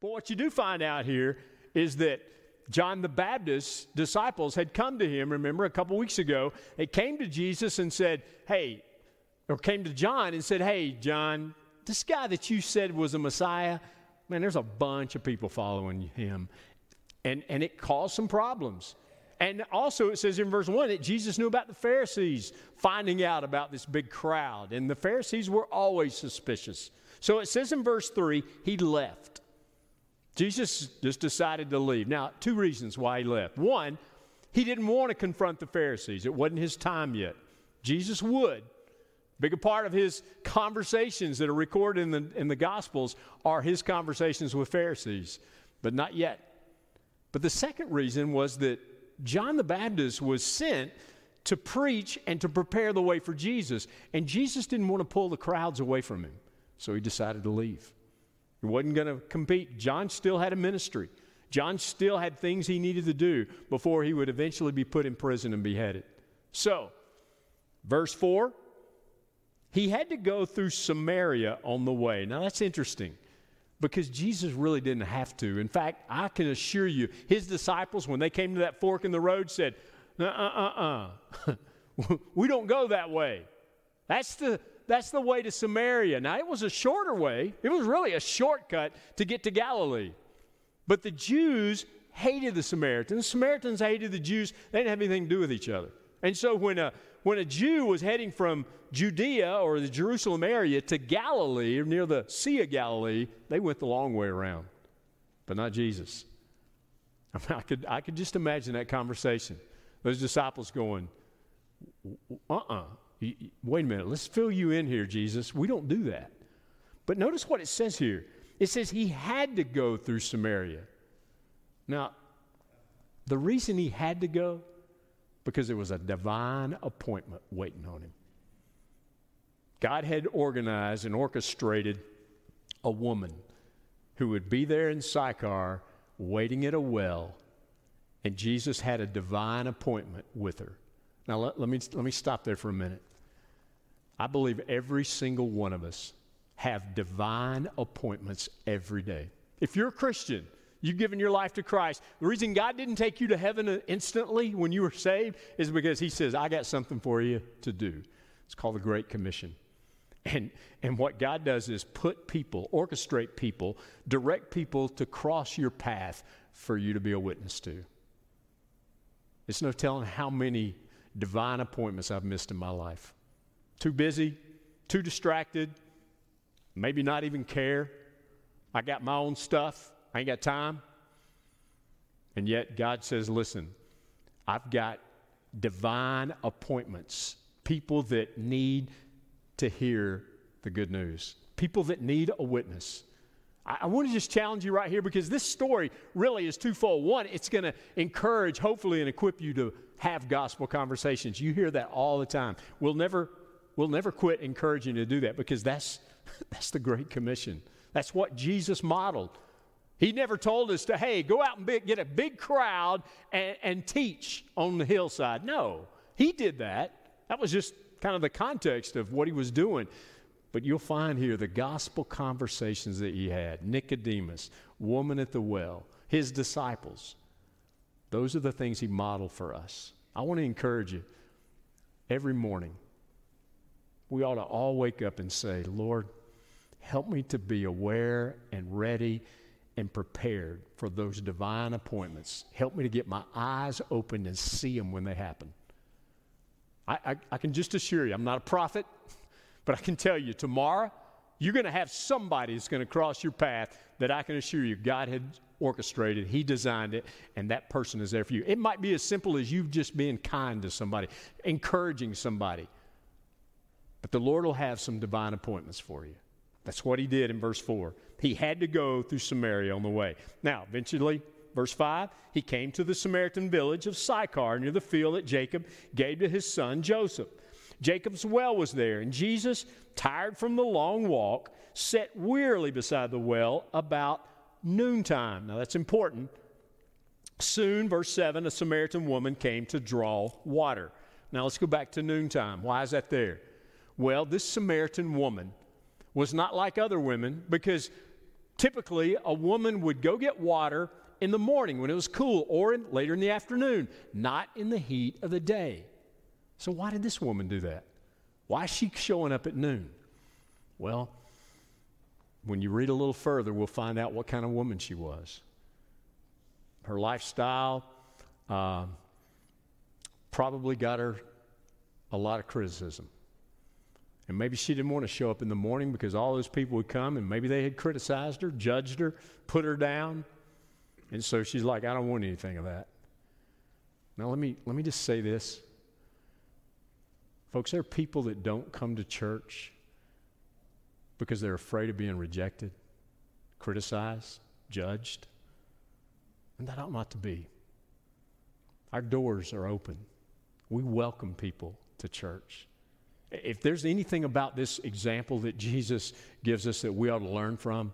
But what you do find out here is that John the Baptist's disciples had come to him, remember, a couple weeks ago. They came to Jesus and said, Hey, or came to John and said, Hey, John, this guy that you said was a Messiah, man, there's a bunch of people following him. And, and it caused some problems. And also, it says in verse 1 that Jesus knew about the Pharisees finding out about this big crowd. And the Pharisees were always suspicious. So it says in verse 3 he left. Jesus just decided to leave. Now, two reasons why he left. One, he didn't want to confront the Pharisees, it wasn't his time yet. Jesus would. Bigger part of his conversations that are recorded in the, in the Gospels are his conversations with Pharisees, but not yet. But the second reason was that John the Baptist was sent to preach and to prepare the way for Jesus. And Jesus didn't want to pull the crowds away from him, so he decided to leave. He wasn't going to compete. John still had a ministry. John still had things he needed to do before he would eventually be put in prison and beheaded. So, verse 4 he had to go through Samaria on the way. Now, that's interesting because Jesus really didn't have to. In fact, I can assure you, his disciples, when they came to that fork in the road, said, uh uh uh uh. we don't go that way. That's the, that's the way to Samaria. Now, it was a shorter way, it was really a shortcut to get to Galilee. But the Jews hated the Samaritans. The Samaritans hated the Jews. They didn't have anything to do with each other. And so when a, when a Jew was heading from Judea or the Jerusalem area to Galilee, or near the Sea of Galilee, they went the long way around, but not Jesus. I, mean, I could, I could just imagine that conversation. Those disciples going, uh uh-uh. uh Wait a minute, let's fill you in here, Jesus. We don't do that. But notice what it says here it says he had to go through Samaria. Now, the reason he had to go, because there was a divine appointment waiting on him. God had organized and orchestrated a woman who would be there in Sychar waiting at a well, and Jesus had a divine appointment with her. Now, let, let, me, let me stop there for a minute. I believe every single one of us have divine appointments every day. If you're a Christian, you've given your life to Christ. The reason God didn't take you to heaven instantly when you were saved is because He says, I got something for you to do. It's called the Great Commission. And, and what God does is put people, orchestrate people, direct people to cross your path for you to be a witness to. It's no telling how many divine appointments I've missed in my life. Too busy, too distracted, maybe not even care. I got my own stuff, I ain't got time. And yet God says, listen, I've got divine appointments, people that need to hear the good news, people that need a witness. I, I want to just challenge you right here because this story really is twofold. One, it's going to encourage, hopefully, and equip you to have gospel conversations. You hear that all the time. We'll never, we'll never quit encouraging you to do that because that's That's the Great Commission. That's what Jesus modeled. He never told us to, hey, go out and be, get a big crowd and, and teach on the hillside. No, he did that. That was just kind of the context of what he was doing. But you'll find here the gospel conversations that he had Nicodemus, woman at the well, his disciples. Those are the things he modeled for us. I want to encourage you every morning. We ought to all wake up and say, Lord, Help me to be aware and ready and prepared for those divine appointments. Help me to get my eyes open and see them when they happen. I, I, I can just assure you, I'm not a prophet, but I can tell you tomorrow, you're going to have somebody that's going to cross your path that I can assure you God had orchestrated, He designed it, and that person is there for you. It might be as simple as you just being kind to somebody, encouraging somebody. But the Lord will have some divine appointments for you. That's what he did in verse 4. He had to go through Samaria on the way. Now, eventually, verse 5, he came to the Samaritan village of Sychar near the field that Jacob gave to his son Joseph. Jacob's well was there, and Jesus, tired from the long walk, sat wearily beside the well about noontime. Now, that's important. Soon, verse 7, a Samaritan woman came to draw water. Now, let's go back to noontime. Why is that there? Well, this Samaritan woman was not like other women because Typically, a woman would go get water in the morning when it was cool or in, later in the afternoon, not in the heat of the day. So, why did this woman do that? Why is she showing up at noon? Well, when you read a little further, we'll find out what kind of woman she was. Her lifestyle uh, probably got her a lot of criticism. And maybe she didn't want to show up in the morning because all those people would come and maybe they had criticized her, judged her, put her down. And so she's like, I don't want anything of that. Now let me let me just say this. Folks, there are people that don't come to church because they're afraid of being rejected, criticized, judged. And that ought not to be. Our doors are open. We welcome people to church. If there's anything about this example that Jesus gives us that we ought to learn from,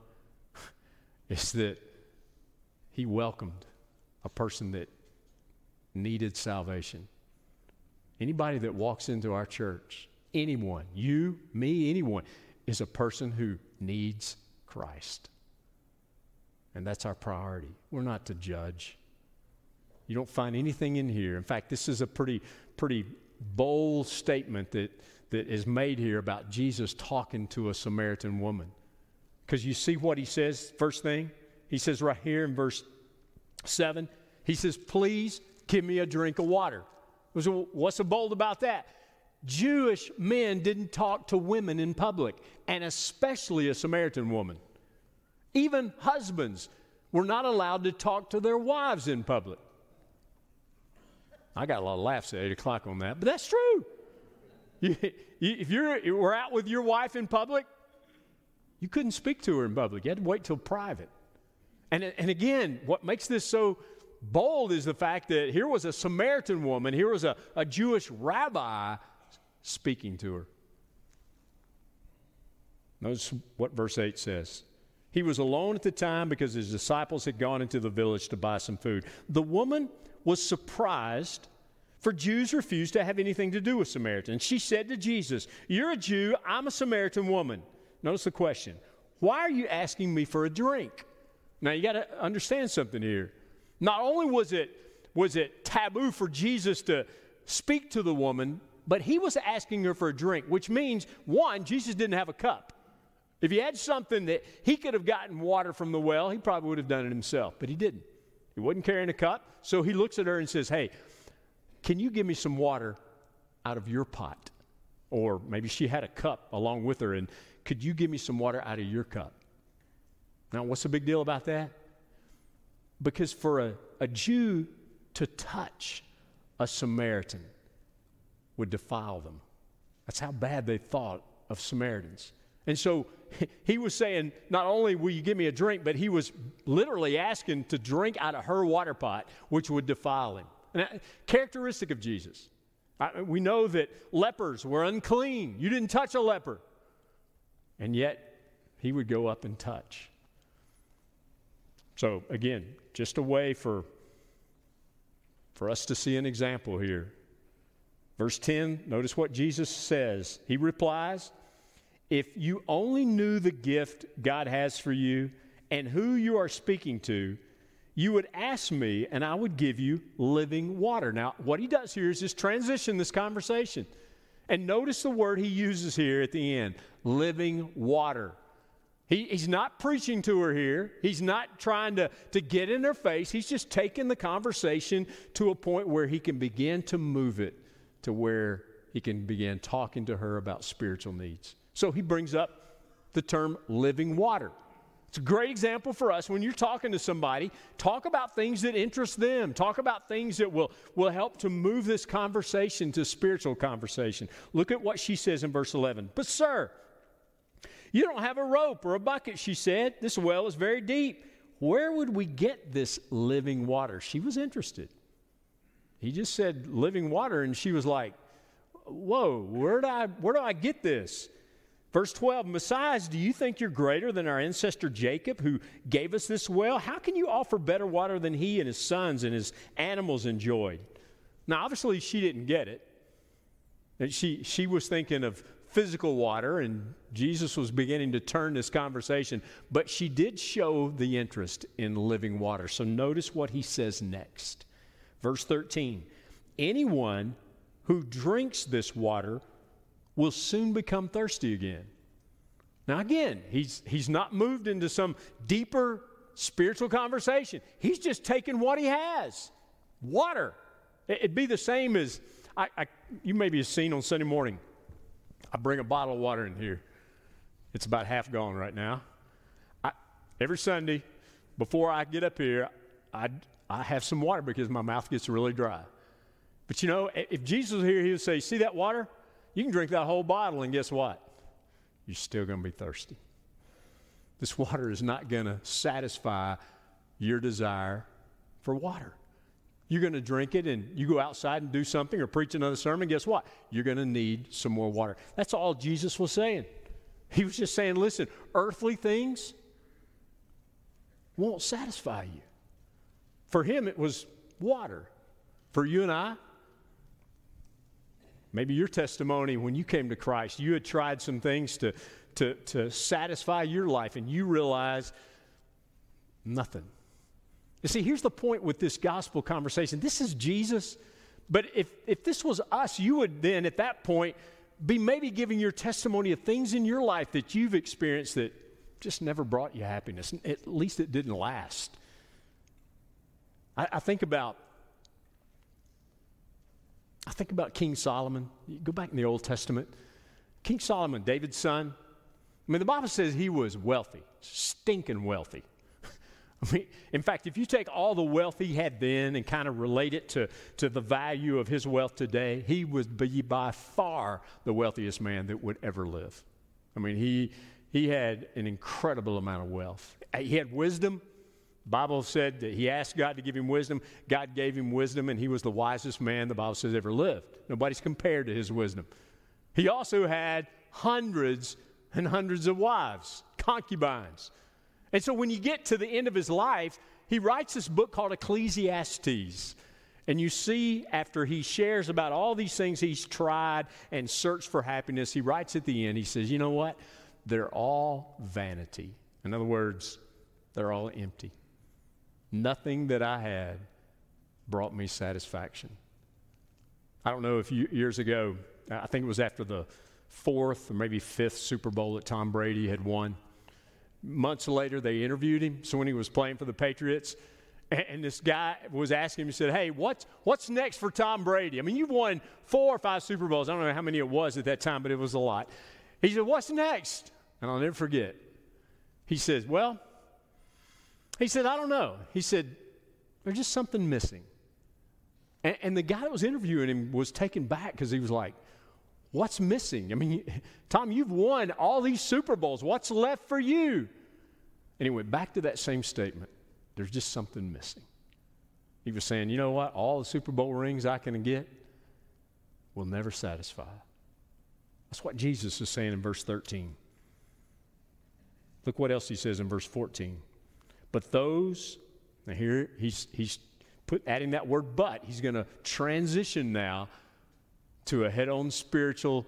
it's that he welcomed a person that needed salvation. Anybody that walks into our church, anyone, you, me, anyone, is a person who needs Christ. And that's our priority. We're not to judge. You don't find anything in here. In fact, this is a pretty, pretty bold statement that, that is made here about Jesus talking to a Samaritan woman. Because you see what he says, first thing? He says right here in verse 7, he says, Please give me a drink of water. What's so bold about that? Jewish men didn't talk to women in public, and especially a Samaritan woman. Even husbands were not allowed to talk to their wives in public. I got a lot of laughs at 8 o'clock on that, but that's true. If you were out with your wife in public, you couldn't speak to her in public. You had to wait till private. And, and again, what makes this so bold is the fact that here was a Samaritan woman, here was a, a Jewish rabbi speaking to her. Notice what verse 8 says. He was alone at the time because his disciples had gone into the village to buy some food. The woman was surprised, for Jews refused to have anything to do with Samaritans. She said to Jesus, You're a Jew, I'm a Samaritan woman. Notice the question Why are you asking me for a drink? Now you got to understand something here. Not only was it was it taboo for Jesus to speak to the woman, but he was asking her for a drink, which means one, Jesus didn't have a cup. If he had something that he could have gotten water from the well, he probably would have done it himself, but he didn't. He wasn't carrying a cup, so he looks at her and says, "Hey, can you give me some water out of your pot?" Or maybe she had a cup along with her and could you give me some water out of your cup? Now, what's the big deal about that? Because for a, a Jew to touch a Samaritan would defile them. That's how bad they thought of Samaritans. And so he was saying, not only will you give me a drink, but he was literally asking to drink out of her water pot, which would defile him. And uh, characteristic of Jesus. we know that lepers were unclean. You didn't touch a leper. And yet, he would go up and touch. So, again, just a way for, for us to see an example here. Verse 10, notice what Jesus says. He replies, If you only knew the gift God has for you and who you are speaking to, you would ask me and I would give you living water. Now, what he does here is just transition this conversation. And notice the word he uses here at the end living water. He, he's not preaching to her here. He's not trying to, to get in her face. He's just taking the conversation to a point where he can begin to move it to where he can begin talking to her about spiritual needs. So he brings up the term living water. It's a great example for us when you're talking to somebody. Talk about things that interest them. Talk about things that will, will help to move this conversation to spiritual conversation. Look at what she says in verse 11. But, sir, you don't have a rope or a bucket, she said. This well is very deep. Where would we get this living water? She was interested. He just said living water, and she was like, Whoa, where do I, where do I get this? Verse 12, besides, do you think you're greater than our ancestor Jacob who gave us this well? How can you offer better water than he and his sons and his animals enjoyed? Now, obviously, she didn't get it. And she, she was thinking of physical water, and Jesus was beginning to turn this conversation, but she did show the interest in living water. So notice what he says next. Verse 13 Anyone who drinks this water will soon become thirsty again. Now, again, he's, he's not moved into some deeper spiritual conversation. He's just taking what he has water. It'd be the same as I, I, you maybe have seen on Sunday morning. I bring a bottle of water in here. It's about half gone right now. I, every Sunday, before I get up here, I, I have some water because my mouth gets really dry. But you know, if Jesus was here, he would say, See that water? You can drink that whole bottle, and guess what? You're still going to be thirsty. This water is not going to satisfy your desire for water. You're going to drink it and you go outside and do something or preach another sermon. Guess what? You're going to need some more water. That's all Jesus was saying. He was just saying, listen, earthly things won't satisfy you. For him, it was water. For you and I, maybe your testimony when you came to Christ, you had tried some things to, to, to satisfy your life and you realize nothing. You see, here's the point with this gospel conversation this is Jesus. But if, if this was us, you would then at that point be maybe giving your testimony of things in your life that you've experienced that just never brought you happiness. At least it didn't last. I, I think about I think about King Solomon. You go back in the Old Testament. King Solomon, David's son. I mean, the Bible says he was wealthy, stinking wealthy. I mean, in fact, if you take all the wealth he had then and kind of relate it to, to the value of his wealth today, he would be by far the wealthiest man that would ever live. I mean, he, he had an incredible amount of wealth. He had wisdom. Bible said that he asked God to give him wisdom. God gave him wisdom, and he was the wisest man the Bible says ever lived. Nobody's compared to his wisdom. He also had hundreds and hundreds of wives, concubines. And so when you get to the end of his life, he writes this book called Ecclesiastes. And you see, after he shares about all these things he's tried and searched for happiness, he writes at the end, he says, You know what? They're all vanity. In other words, they're all empty. Nothing that I had brought me satisfaction. I don't know if you, years ago, I think it was after the fourth or maybe fifth Super Bowl that Tom Brady had won. Months later, they interviewed him. So when he was playing for the Patriots, and this guy was asking him, he said, Hey, what's, what's next for Tom Brady? I mean, you've won four or five Super Bowls. I don't know how many it was at that time, but it was a lot. He said, What's next? And I'll never forget. He says, Well, he said, I don't know. He said, There's just something missing. And, and the guy that was interviewing him was taken back because he was like, What's missing? I mean, Tom, you've won all these Super Bowls. What's left for you? And he went back to that same statement. There's just something missing. He was saying, You know what? All the Super Bowl rings I can get will never satisfy. That's what Jesus is saying in verse 13. Look what else he says in verse 14. But those, now here he's, he's put, adding that word but, he's going to transition now to a head on spiritual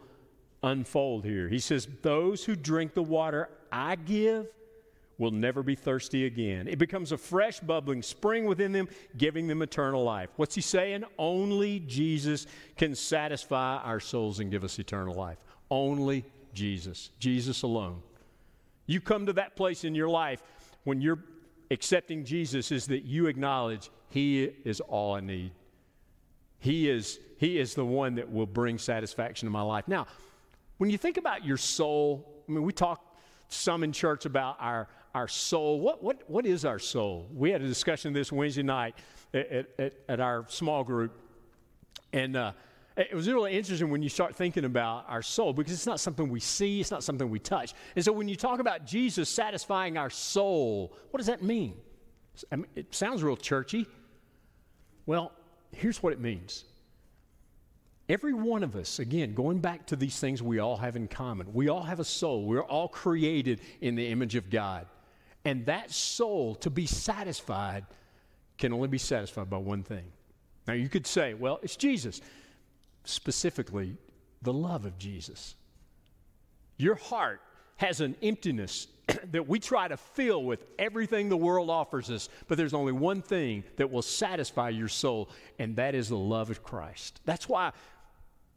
unfold here. He says, Those who drink the water I give will never be thirsty again. It becomes a fresh, bubbling spring within them, giving them eternal life. What's he saying? Only Jesus can satisfy our souls and give us eternal life. Only Jesus. Jesus alone. You come to that place in your life when you're accepting Jesus is that you acknowledge He is all I need. He is, he is the one that will bring satisfaction to my life. Now, when you think about your soul, I mean, we talk some in church about our, our soul. What, what, what is our soul? We had a discussion this Wednesday night at, at, at our small group. And uh, it was really interesting when you start thinking about our soul because it's not something we see, it's not something we touch. And so when you talk about Jesus satisfying our soul, what does that mean? It sounds real churchy. Well, here's what it means. Every one of us, again, going back to these things we all have in common, we all have a soul. We're all created in the image of God. And that soul, to be satisfied, can only be satisfied by one thing. Now, you could say, well, it's Jesus specifically the love of Jesus. Your heart has an emptiness that we try to fill with everything the world offers us, but there's only one thing that will satisfy your soul, and that is the love of Christ. That's why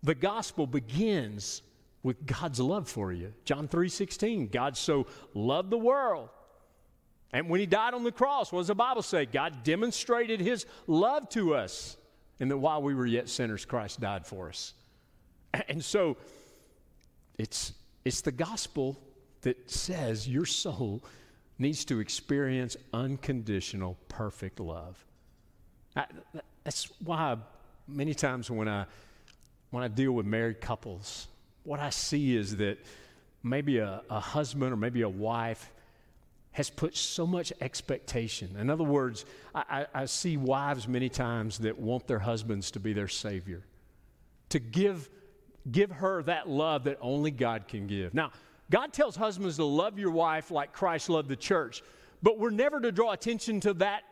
the gospel begins with God's love for you. John 3:16, God so loved the world. And when he died on the cross, what does the Bible say? God demonstrated his love to us, and that while we were yet sinners, Christ died for us. And so it's it's the gospel that says your soul needs to experience unconditional, perfect love. I, that's why many times when I when I deal with married couples, what I see is that maybe a, a husband or maybe a wife has put so much expectation. In other words, I, I, I, see wives many times that want their husbands to be their savior, to give, give her that love that only God can give. Now, God tells husbands to love your wife like Christ loved the church, but we're never to draw attention to that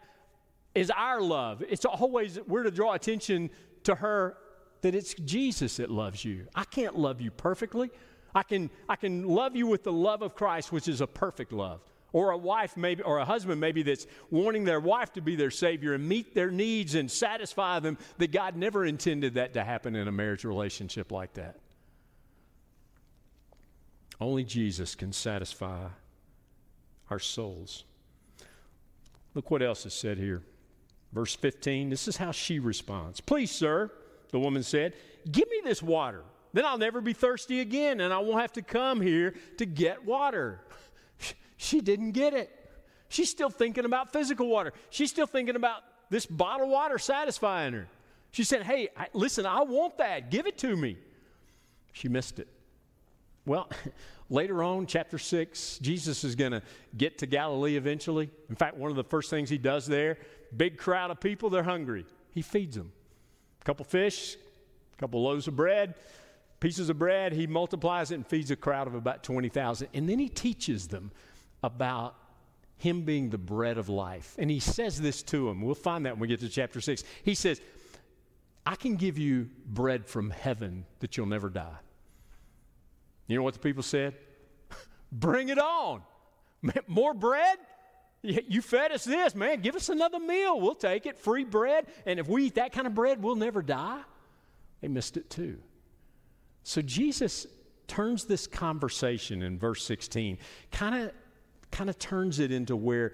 as our love. It's always, we're to draw attention to her that it's Jesus that loves you. I can't love you perfectly. I can, I can love you with the love of Christ, which is a perfect love. Or a wife, maybe, or a husband, maybe that's wanting their wife to be their Savior and meet their needs and satisfy them, that God never intended that to happen in a marriage relationship like that. Only Jesus can satisfy our souls. Look what else is said here. Verse 15, this is how she responds. Please, sir, the woman said, Give me this water. Then I'll never be thirsty again, and I won't have to come here to get water. She didn't get it. She's still thinking about physical water. She's still thinking about this bottled water satisfying her. She said, Hey, I, listen, I want that. Give it to me. She missed it. Well, later on, chapter 6, Jesus is going to get to Galilee eventually. In fact, one of the first things he does there, big crowd of people, they're hungry. He feeds them. A couple fish, a couple loaves of bread, pieces of bread. He multiplies it and feeds a crowd of about 20,000. And then he teaches them about him being the bread of life. And he says this to him. We'll find that when we get to chapter 6. He says, I can give you bread from heaven that you'll never die. You know what the people said? Bring it on. More bread? You fed us this, man. Give us another meal. We'll take it. Free bread. And if we eat that kind of bread, we'll never die. They missed it too. So Jesus turns this conversation in verse 16, kind of kind of turns it into where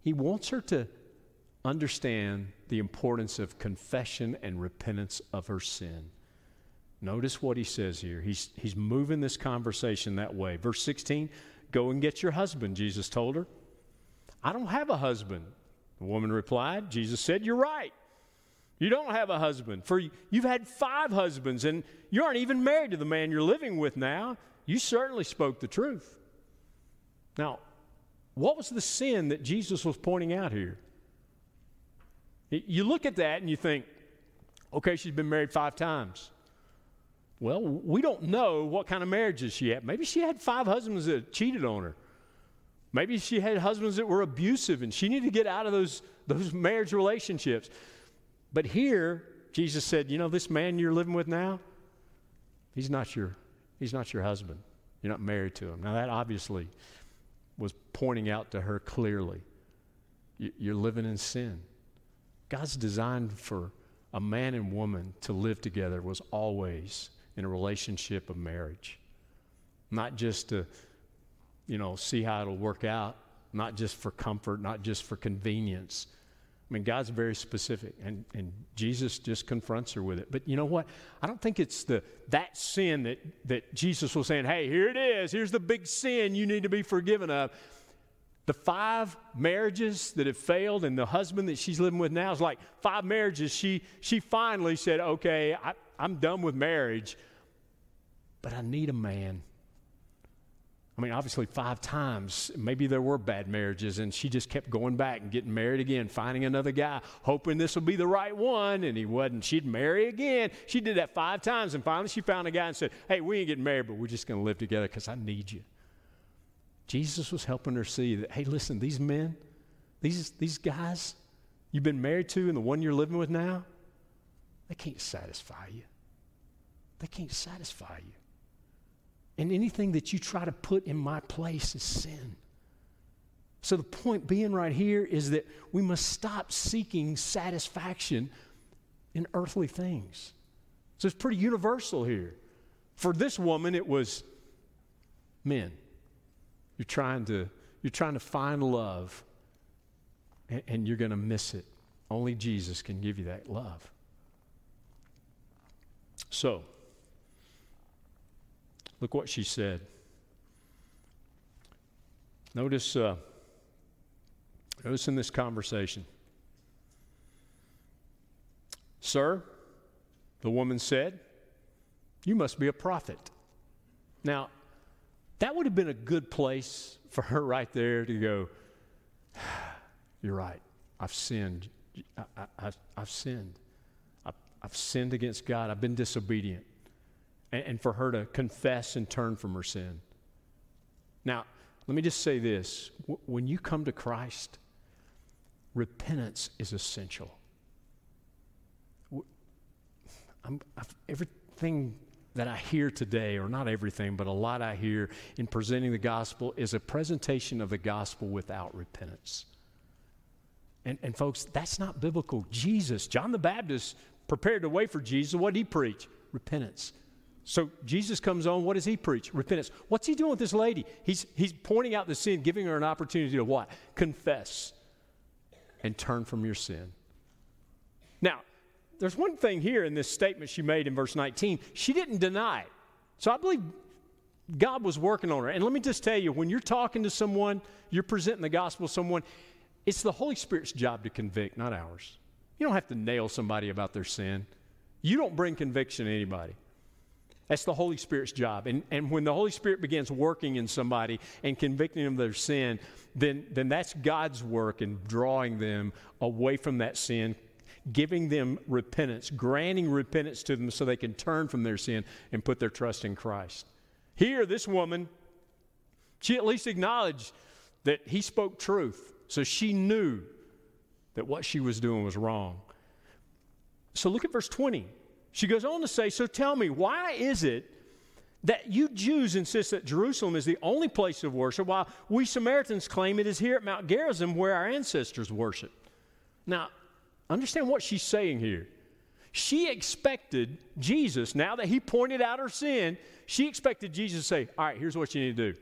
he wants her to understand the importance of confession and repentance of her sin. Notice what he says here. He's, he's moving this conversation that way. Verse 16 Go and get your husband, Jesus told her. I don't have a husband. The woman replied. Jesus said, You're right. You don't have a husband. For you've had five husbands, and you aren't even married to the man you're living with now. You certainly spoke the truth. Now, what was the sin that Jesus was pointing out here? You look at that and you think, okay, she's been married five times. Well, we don't know what kind of marriages she had. Maybe she had five husbands that cheated on her. Maybe she had husbands that were abusive and she needed to get out of those, those marriage relationships. But here, Jesus said, You know, this man you're living with now, he's not your, he's not your husband. You're not married to him. Now, that obviously was pointing out to her clearly you're living in sin. God's design for a man and woman to live together was always in a relationship of marriage, not just to, you know, see how it'll work out, not just for comfort, not just for convenience. I mean, God's very specific, and, and Jesus just confronts her with it. But you know what? I don't think it's the that sin that, that Jesus was saying, hey, here it is. Here's the big sin you need to be forgiven of. The five marriages that have failed, and the husband that she's living with now is like five marriages. She, she finally said, okay, I, I'm done with marriage, but I need a man I mean, obviously, five times. Maybe there were bad marriages, and she just kept going back and getting married again, finding another guy, hoping this would be the right one, and he wasn't. She'd marry again. She did that five times, and finally she found a guy and said, Hey, we ain't getting married, but we're just going to live together because I need you. Jesus was helping her see that, hey, listen, these men, these, these guys you've been married to, and the one you're living with now, they can't satisfy you. They can't satisfy you. And anything that you try to put in my place is sin. So the point being right here is that we must stop seeking satisfaction in earthly things. So it's pretty universal here. For this woman, it was men. You're trying to, you're trying to find love, and, and you're going to miss it. Only Jesus can give you that love. So, look what she said. Notice, uh, notice in this conversation. Sir, the woman said, You must be a prophet. Now, that would have been a good place for her right there to go, You're right. I've sinned. I, have sinned. I've, I've, sinned against God. I've been disobedient. And, and for her to confess and turn from her sin. Now, let me just say this when you come to Christ, repentance is essential. I'm, everything that I hear today, or not everything, but a lot I hear in presenting the gospel, is a presentation of the gospel without repentance. And, and folks, that's not biblical. Jesus, John the Baptist, prepared the way for Jesus. What did he preach? Repentance. So Jesus comes on. What does he preach? Repentance. What's he doing with this lady? He's, he's pointing out the sin, giving her an opportunity to what? Confess and turn from your sin. Now, there's one thing here in this statement she made in verse 19. She didn't deny it. So I believe God was working on her. And let me just tell you, when you're talking to someone, you're presenting the gospel to someone, it's the Holy Spirit's job to convict, not ours. You don't have to nail somebody about their sin. You don't bring conviction to anybody. That's the Holy Spirit's job. And, and when the Holy Spirit begins working in somebody and convicting them of their sin, then, then that's God's work in drawing them away from that sin, giving them repentance, granting repentance to them so they can turn from their sin and put their trust in Christ. Here, this woman, she at least acknowledged that he spoke truth. So she knew that what she was doing was wrong. So look at verse 20. She goes on to say, So tell me, why is it that you Jews insist that Jerusalem is the only place of worship, while we Samaritans claim it is here at Mount Gerizim where our ancestors worship? Now, Understand what she's saying here. She expected Jesus, now that he pointed out her sin, she expected Jesus to say, All right, here's what you need to do.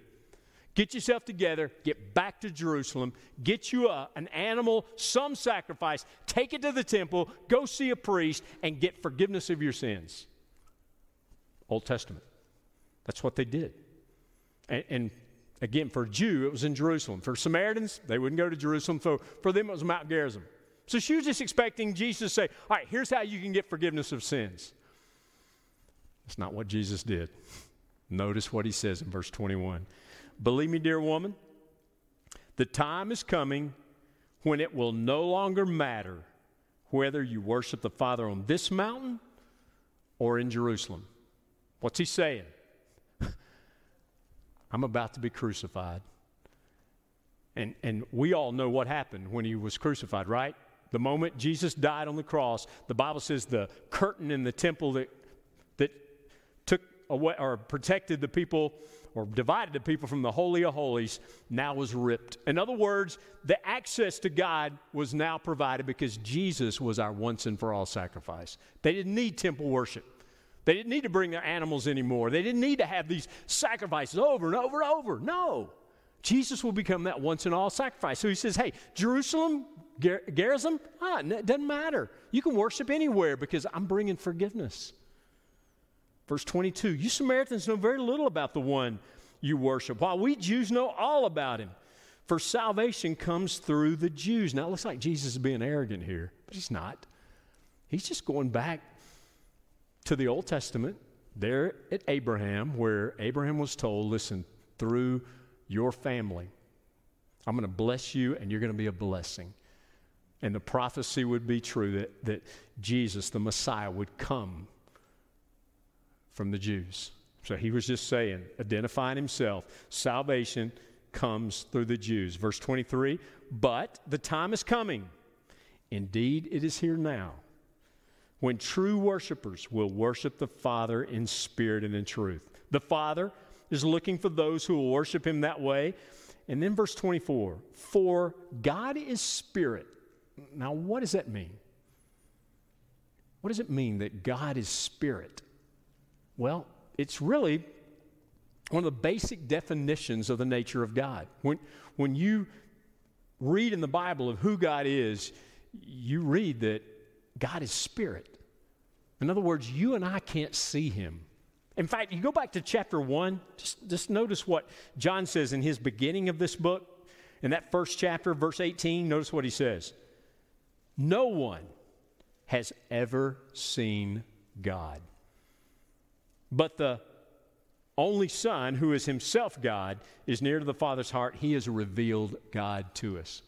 Get yourself together, get back to Jerusalem, get you a, an animal, some sacrifice, take it to the temple, go see a priest, and get forgiveness of your sins. Old Testament. That's what they did. And, and again, for a Jew, it was in Jerusalem. For Samaritans, they wouldn't go to Jerusalem. For, for them, it was Mount Gerizim. So she was just expecting Jesus to say, All right, here's how you can get forgiveness of sins. That's not what Jesus did. Notice what he says in verse 21. Believe me, dear woman, the time is coming when it will no longer matter whether you worship the Father on this mountain or in Jerusalem. What's he saying? I'm about to be crucified. And, and we all know what happened when he was crucified, right? The moment Jesus died on the cross, the Bible says the curtain in the temple that, that took away or protected the people or divided the people from the Holy of Holies now was ripped. In other words, the access to God was now provided because Jesus was our once and for all sacrifice. They didn't need temple worship. They didn't need to bring their animals anymore. They didn't need to have these sacrifices over and over and over. No. Jesus will become that once and all sacrifice. So he says, hey, Jerusalem, Ger- Gerizim, ah, it doesn't matter. You can worship anywhere because I'm bringing forgiveness. Verse 22 You Samaritans know very little about the one you worship, while we Jews know all about him. For salvation comes through the Jews. Now, it looks like Jesus is being arrogant here, but he's not. He's just going back to the Old Testament, there at Abraham, where Abraham was told, listen, through your family, I'm going to bless you and you're going to be a blessing. And the prophecy would be true that, that Jesus, the Messiah, would come from the Jews. So he was just saying, identifying himself, salvation comes through the Jews. Verse 23 But the time is coming, indeed, it is here now, when true worshipers will worship the Father in spirit and in truth. The Father is looking for those who will worship him that way. And then verse 24 For God is spirit. Now, what does that mean? What does it mean that God is spirit? Well, it's really one of the basic definitions of the nature of God. When, when you read in the Bible of who God is, you read that God is spirit. In other words, you and I can't see him. In fact, you go back to chapter 1, just, just notice what John says in his beginning of this book. In that first chapter, verse 18, notice what he says No one has ever seen God. But the only Son, who is himself God, is near to the Father's heart. He has revealed God to us.